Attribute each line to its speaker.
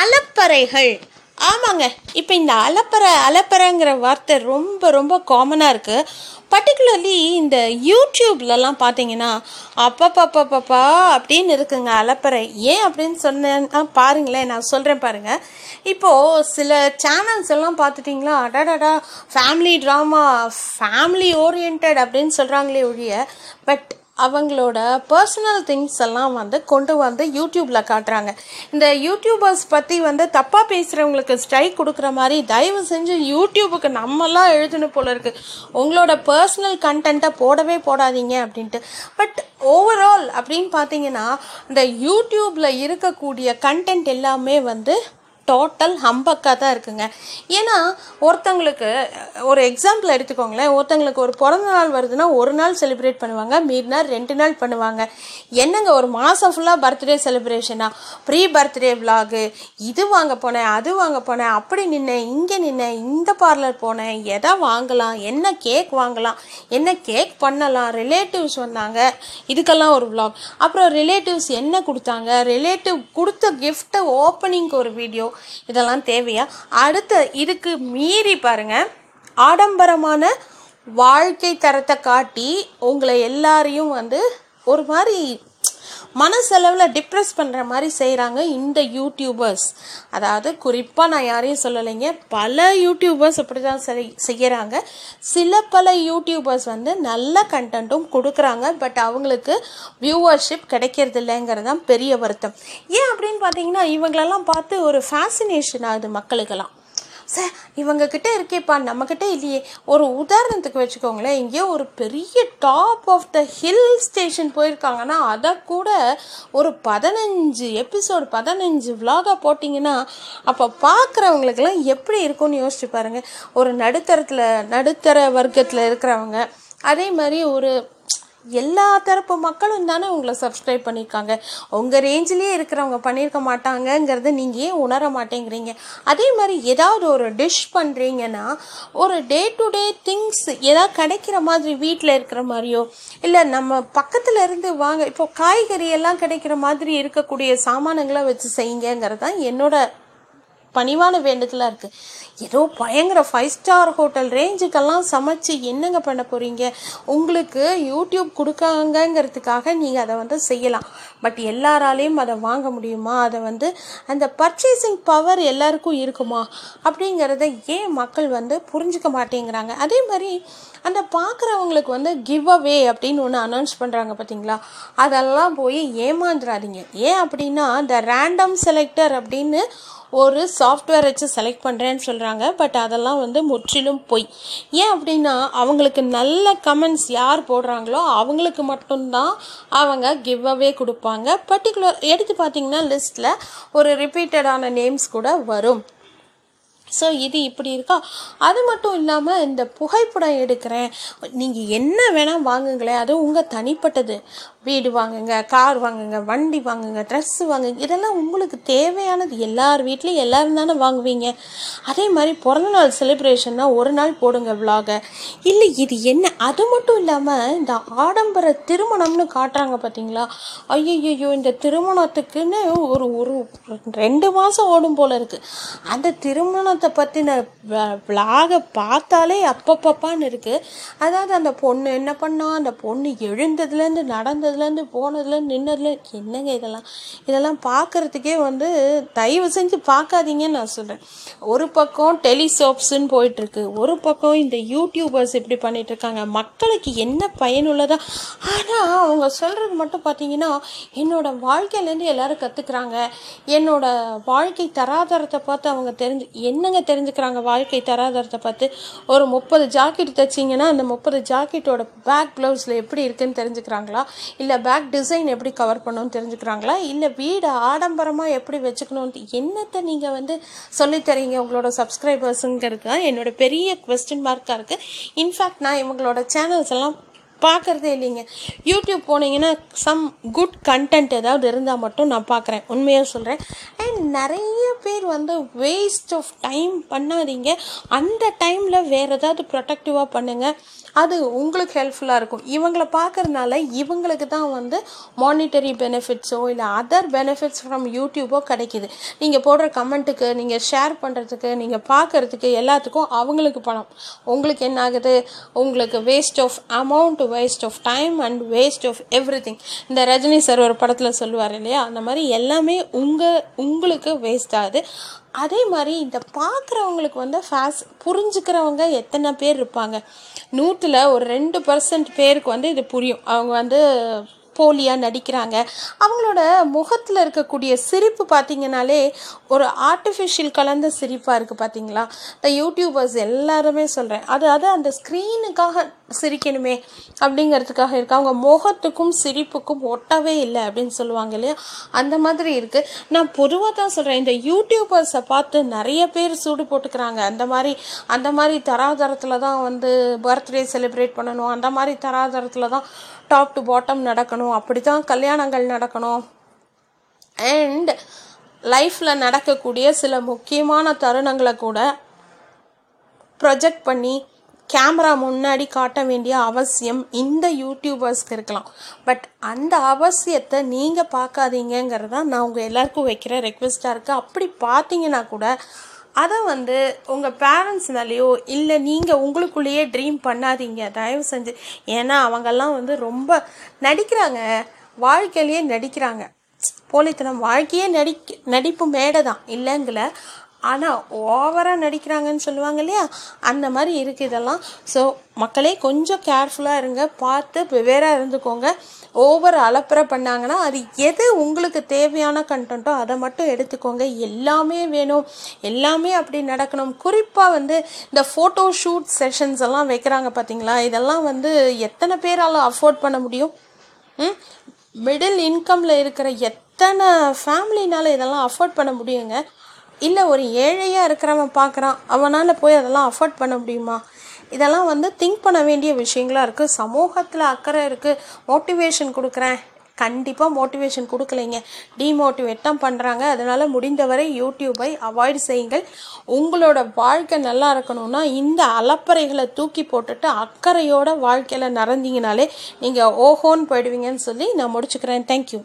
Speaker 1: அலப்பறைகள். ஆமாங்க இப்போ இந்த அலப்பறை அலப்பறைங்கிற வார்த்தை ரொம்ப ரொம்ப காமனாக இருக்குது பர்டிகுலர்லி இந்த யூடியூப்லலாம் பார்த்தீங்கன்னா அப்பப்பப்பப்பப்பா அப்படின்னு இருக்குங்க அலப்பறை. ஏன் அப்படின்னு சொன்னேன்னா பாருங்களேன் நான் சொல்கிறேன் பாருங்கள் இப்போது சில சேனல்ஸ் எல்லாம் பார்த்துட்டிங்களா அடாடாடா ஃபேமிலி ட்ராமா ஃபேமிலி ஓரியன்ட் அப்படின்னு சொல்கிறாங்களே ஒழிய பட் அவங்களோட பர்சனல் திங்ஸ் எல்லாம் வந்து கொண்டு வந்து யூடியூப்பில் காட்டுறாங்க. இந்த யூடியூபர்ஸ் பற்றி வந்து தப்பாக பேசுகிறவங்களுக்கு ஸ்ட்ரைக் கொடுக்குற மாதிரி தயவு செஞ்சு யூடியூபுக்கு நம்மலாம் எழுதணும் போல இருக்குது உங்களோட பர்சனல் கண்டென்ட்டை போடவே போடாதீங்க அப்படின்ட்டு. பட் ஓவரால் அப்படின்னு பார்த்தீங்கன்னா இந்த யூடியூப்பில் இருக்கக்கூடிய கண்டென்ட் எல்லாமே வந்து டோட்டல் ஹம்பக்காக தான் இருக்குங்க. ஏன்னா ஒருத்தங்களுக்கு ஒரு எக்ஸாம்பிள் எடுத்துக்கோங்களேன். ஒருத்தங்களுக்கு ஒரு பிறந்த நாள் வருதுன்னா ஒரு நாள் செலிப்ரேட் பண்ணுவாங்க மீறினா ரெண்டு நாள் பண்ணுவாங்க. என்னங்க ஒரு மாதம் ஃபுல்லாக பர்த்டே செலிப்ரேஷனா ப்ரீ பர்த்டே விலாகு இது வாங்க போனேன் அது வாங்க போனேன் அப்படி நின்னேன் இங்கே நின்னேன் இந்த பார்லர் போனேன் எதை வாங்கலாம் என்ன கேக் வாங்கலாம் என்ன கேக் பண்ணலாம் ரிலேட்டிவ்ஸ் வந்தாங்க இதுக்கெல்லாம் ஒரு விலாக் அப்புறம் ரிலேட்டிவ்ஸ் என்ன கொடுத்தாங்க? ரிலேட்டிவ் கொடுத்த கிஃப்ட்டை ஓப்பனிங்க்கு ஒரு வீடியோ இதெல்லாம் தேவையா? அடுத்து இதுக்கு மீறி பாருங்க. ஆடம்பரமான வாழ்க்கை தரத்தை காட்டி உங்களை எல்லாரையும் வந்து ஒரு மாதிரி மனசளவில் டிப்ரெஸ் பண்ணுற மாதிரி செய்கிறாங்க இந்த யூடியூபர்ஸ் அதாவது குறிப்பாக நான் யாரையும் சொல்லலைங்க பல யூடியூபர்ஸ் அப்படி தான் செய்கிறாங்க சில பல யூடியூபர்ஸ் வந்து நல்ல கண்டென்ட்டும் கொடுக்குறாங்க பட் அவங்களுக்கு வியூவர்ஷிப் கிடைக்கிறது இல்லைங்கிறது தான் பெரிய வருத்தம். ஏன் அப்படின்னு பார்த்தீங்கன்னா இவங்களெல்லாம் பார்த்து ஒரு ஃபேசினேஷன் ஆகுது மக்களுக்கெல்லாம். சார் இவங்கக்கிட்ட இருக்கேப்பா நம்மக்கிட்ட இல்லையே. ஒரு உதாரணத்துக்கு வச்சுக்கோங்களேன் எங்கேயோ ஒரு பெரிய top of the hill station போயிருக்காங்கன்னா அதை கூட ஒரு பதினஞ்சு எபிசோடு பதினஞ்சு விலாகாக போட்டிங்கன்னா அப்போ பார்க்குறவங்களுக்கெல்லாம் எப்படி இருக்கும்னு யோசிச்சு பாருங்கள் ஒரு நடுத்தரத்தில் நடுத்தர வர்க்கத்தில் இருக்கிறவங்க அதே மாதிரி ஒரு எல்லா தரப்பு மக்களும் தானே உங்களை சப்ஸ்கிரைப் பண்ணியிருக்காங்க. உங்கள் ரேஞ்சிலேயே இருக்கிறவங்க பண்ணியிருக்க மாட்டாங்கங்கிறத நீங்கள் ஏன் உணர மாட்டேங்கிறீங்க? அதே மாதிரி ஏதாவது ஒரு டிஷ் பண்ணுறீங்கன்னா ஒரு டே டு டே திங்ஸ் ஏதாவது கிடைக்கிற மாதிரி வீட்டில் இருக்கிற மாதிரியோ இல்லை நம்ம பக்கத்தில் இருந்து வாங்க இப்போ காய்கறி எல்லாம் கிடைக்கிற மாதிரி இருக்கக்கூடிய சாமானங்களை வச்சு செய்யுங்கிறது தான் என்னோட பணிவான வேண்டுதலாக இருக்குது ஏதோ பயங்கர ஃபைவ் ஸ்டார் ஹோட்டல் ரேஞ்சுக்கெல்லாம் சமைச்சு என்னங்க பண்ண போகிறீங்க உங்களுக்கு யூடியூப் கொடுக்காங்கங்கிறதுக்காக நீங்கள் அதை வந்து செய்யலாம். பட் எல்லாராலையும் அதை வாங்க முடியுமா? அதை வந்து அந்த பர்ச்சேசிங் பவர் எல்லாருக்கும் இருக்குமா? அப்படிங்கிறத ஏன் மக்கள் வந்து புரிஞ்சுக்க மாட்டேங்கிறாங்க? அதே மாதிரி அந்த பார்க்குறவங்களுக்கு வந்து கிவ் அவே அப்படின்னு ஒன்று அனௌன்ஸ் பண்ணுறாங்க பார்த்தீங்களா அதெல்லாம் போய் ஏமாந்துடாதீங்க ஏன் அப்படின்னா இந்த ரேண்டம் செலக்டர் அப்படின்னு ஒரு சாஃப்ட்வேர் வச்சு செலக்ட் பண்ணுறேன்னு சொல்கிறாங்க பட் அதெல்லாம் வந்து முற்றிலும் பொய். ஏன் அப்படின்னா அவங்களுக்கு நல்ல கமெண்ட்ஸ் யார் போடுறாங்களோ அவங்களுக்கு மட்டும்தான் அவங்க கிவ் அவே கொடுப்பாங்க. பர்டிகுலர் எடுத்து பார்த்தீங்கன்னா லிஸ்ட்டில் ஒரு ரிப்பீட்டடான நேம்ஸ் கூட வரும். ஸோ இது இப்படி இருக்கா? அது மட்டும் இல்லாமல் இந்த புகைப்படம் எடுக்கிறேன். நீங்கள் என்ன வேணால் வாங்குங்களேன் அது உங்கள் தனிப்பட்டது. வீடு வாங்குங்க கார் வாங்குங்க வண்டி வாங்குங்க ட்ரெஸ்ஸு வாங்குங்க இதெல்லாம் உங்களுக்கு தேவையானது எல்லார் வீட்லேயும் எல்லோரும் தானே வாங்குவீங்க. அதே மாதிரி பிறந்தநாள் செலிப்ரேஷன்னா ஒரு நாள் போடுங்க விலாகை இல்லை இது என்ன? அது மட்டும் இல்லாமல் இந்த ஆடம்பர திருமணம்னு காட்டுறாங்க பார்த்தீங்களா ஐயோ இந்த திருமணத்துக்குன்னு ஒரு ஒரு ரெண்டு மாதம் ஓடும் போல் இருக்குது அந்த திருமணத்தை பற்றின விலாகை பார்த்தாலே அப்பப்பப்பான்னு இருக்குது அதாவது அந்த பொண்ணு என்ன பண்ணா அந்த பொண்ணு எழுந்ததுலேருந்து நடந்தது வந்ததுலேருந்து போனதுலேருந்து நின்னதுலேருந்து என்னங்க இதெல்லாம்? இதெல்லாம் பார்க்குறதுக்கே வந்து தயவு செஞ்சு பார்க்காதீங்கன்னு நான் சொல்கிறேன் ஒரு பக்கம் டெலிசோப்ஸுன்னு போயிட்டுருக்கு. ஒரு பக்கம் இந்த யூடியூபர்ஸ் இப்படி பண்ணிட்டு இருக்காங்க மக்களுக்கு என்ன பயனுள்ளதாக ஆனால் அவங்க சொல்கிறது மட்டும் பார்த்தீங்கன்னா என்னோடய வாழ்க்கையிலேருந்து எல்லோரும் கற்றுக்குறாங்க என்னோடய வாழ்க்கை தராதரத்தை பார்த்து அவங்க தெரிஞ்சு என்னங்க தெரிஞ்சுக்கிறாங்க வாழ்க்கை தராதரத்தை பார்த்து? ஒரு முப்பது ஜாக்கெட் தைச்சிங்கன்னா அந்த முப்பது ஜாக்கெட்டோட பேக் ப்ளவுஸில் எப்படி இருக்குன்னு தெரிஞ்சுக்கிறாங்களா? இல்லை பேக் டிசைன் எப்படி கவர் பண்ணணும்னு தெரிஞ்சுக்கிறாங்களா? இல்லை வீடு ஆடம்பரமாக எப்படி வச்சுக்கணும்னு என்னத்தை நீங்கள் வந்து சொல்லித்தரீங்க உங்களோட சப்ஸ்கிரைபர்ஸுங்கிறது தான் என்னோட பெரிய கொஸ்டின் மார்க்காக இருக்குது இன்ஃபேக்ட் நான் இவங்களோட சேனல்ஸ் எல்லாம் பார்க்குறதே இல்லைங்க. யூடியூப் போனீங்கன்னா சம் குட் கண்டென்ட் ஏதாவது இருந்தால் மட்டும் நான் பார்க்குறேன் உண்மையாக சொல்கிறேன் அண்ட் நிறைய பேர் வந்து வேஸ்ட் ஆஃப் டைம் பண்ணாதீங்க. அந்த டைமில் வேறு ஏதாவது ப்ரொடக்டிவாக பண்ணுங்கள் அது உங்களுக்கு ஹெல்ப்ஃபுல்லாக இருக்கும். இவங்களை பார்க்குறதுனால இவங்களுக்கு தான் வந்து மானிட்டரி பெனிஃபிட்ஸோ இல்லை அதர் பெனிஃபிட்ஸ் ஃப்ரம் யூடியூபோ கிடைக்கிது. நீங்கள் போடுற கமெண்ட்டுக்கு நீங்கள் ஷேர் பண்ணுறதுக்கு நீங்கள் பார்க்கறதுக்கு எல்லாத்துக்கும் அவங்களுக்கு பணம். உங்களுக்கு என்ன ஆகுது? உங்களுக்கு waste of amount waste of time and waste of every இந்த ரஜினி சார் ஒரு படத்தில் சொல்லுவார் இல்லையா? அந்த மாதிரி எல்லாமே உங்கள் உங்களுக்கு வேஸ்ட் ஆகுது அதே. மாதிரி இந்த பார்க்குறவங்களுக்கு வந்து ஃபேஸ் புரிஞ்சுக்கிறவங்க எத்தனை பேர் இருப்பாங்க? நூற்றில் ஒரு ரெண்டு பர்சன்ட் பேருக்கு வந்து இது புரியும். அவங்க வந்து போலியாக நடிக்கிறாங்க. அவங்களோட முகத்தில் இருக்கக்கூடிய சிரிப்பு பார்த்தீங்கனாலே ஒரு ஆர்டிஃபிஷியல் கலந்த சிரிப்பாக இருக்குது பார்த்தீங்களா இந்த யூடியூபர்ஸ் எல்லாருமே சொல்கிறேன் அது அது அந்த ஸ்க்ரீனுக்காக சிரிக்கணுமே அப்படிங்கிறதுக்காக இருக்கு. அவங்க முகத்துக்கும் சிரிப்புக்கும் ஒட்டவே இல்லை அப்படின்னு சொல்லுவாங்க இல்லையா? அந்த மாதிரி இருக்குது நான் பொதுவாக தான் சொல்கிறேன் இந்த யூடியூபர்ஸை பார்த்து நிறைய பேர் சூடு போட்டுக்கிறாங்க. அந்த மாதிரி அந்த மாதிரி தராதரத்தில் தான் வந்து பர்த்டே செலிப்ரேட் பண்ணணும். அந்த மாதிரி தராதரத்தில் தான் டாப் டு பாட்டம் நடக்கணும். அப்படி தான் கல்யாணங்கள் நடக்கணும். அண்ட் லைஃப்பில் நடக்கக்கூடிய சில முக்கியமான தருணங்களை கூட ப்ரொஜெக்ட் பண்ணி கேமரா முன்னாடி காட்ட வேண்டிய அவசியம் இந்த யூடியூபர்ஸ்க்கு இருக்கலாம். பட் அந்த அவசியத்தை நீங்கள் பார்க்காதீங்கிறது தான் நான் உங்கள் எல்லாருக்கும் வைக்கிற ரெக்வெஸ்ட்டாக இருக்குது அப்படி பார்த்தீங்கன்னா கூட அதை வந்து உங்கள் பேரண்ட்ஸ்னாலேயோ இல்லை நீங்கள் உங்களுக்குள்ளேயே ட்ரீம் பண்ணாதீங்க. தயவு செஞ்சு ஏன்னா அவங்கெல்லாம் வந்து ரொம்ப நடிக்கிறாங்க. வாழ்க்கையிலேயே நடிக்கிறாங்க. போலித்தனம் வாழ்க்கையே நடிக்க நடிப்பு மேடை தான் இல்லைங்கள ஆனால் ஓவராக நடிக்கிறாங்கன்னு சொல்லுவாங்க இல்லையா? அந்த மாதிரி இருக்குது இதெல்லாம். ஸோ மக்களே கொஞ்சம் கேர்ஃபுல்லாக இருங்க. பார்த்து வெவ்வேறாக இருந்துக்கோங்க. ஓவர் அலப்பறை பண்ணாங்கன்னா அது எது உங்களுக்கு தேவையான கண்டென்ட்டோ அதை மட்டும் எடுத்துக்கோங்க. எல்லாமே வேணும். எல்லாமே அப்படி நடக்கணும். குறிப்பாக வந்து இந்த ஃபோட்டோ ஷூட் செஷன்ஸ் எல்லாம் வைக்கிறாங்க பார்த்தீங்களா இதெல்லாம் வந்து எத்தனை பேரால் அஃபோர்ட் பண்ண முடியும்? ம்? மிடில் இன்கமில் இருக்கிற எத்தனை ஃபேமிலினால இதெல்லாம் அஃபோர்ட் பண்ண முடியுங்க? இல்லை ஒரு ஏழையாக இருக்கிறவன் பார்க்குறான் அவனால் போய் அதெல்லாம் அஃபோர்ட் பண்ண முடியுமா? இதெல்லாம் வந்து திங்க் பண்ண வேண்டிய விஷயங்களாக இருக்குது சமூகத்தில் அக்கறை இருக்குது மோட்டிவேஷன் கொடுக்குறேன். கண்டிப்பாக மோட்டிவேஷன் கொடுக்கலைங்க. டிமோட்டிவேட் தான் பண்ணுறாங்க அதனால் முடிந்தவரை யூடியூப்பை அவாய்ட் செய்யுங்கள். உங்களோட வாழ்க்கை நல்லா இருக்கணும்னா இந்த அலப்பறைகளை தூக்கி போட்டுட்டு அக்கறையோட வாழ்க்கையில் நடந்தீங்கனாலே நீங்கள் ஓஹோன்னு போயிடுவீங்கன்னு சொல்லி நான் முடிச்சுக்கிறேன். தேங்க்யூ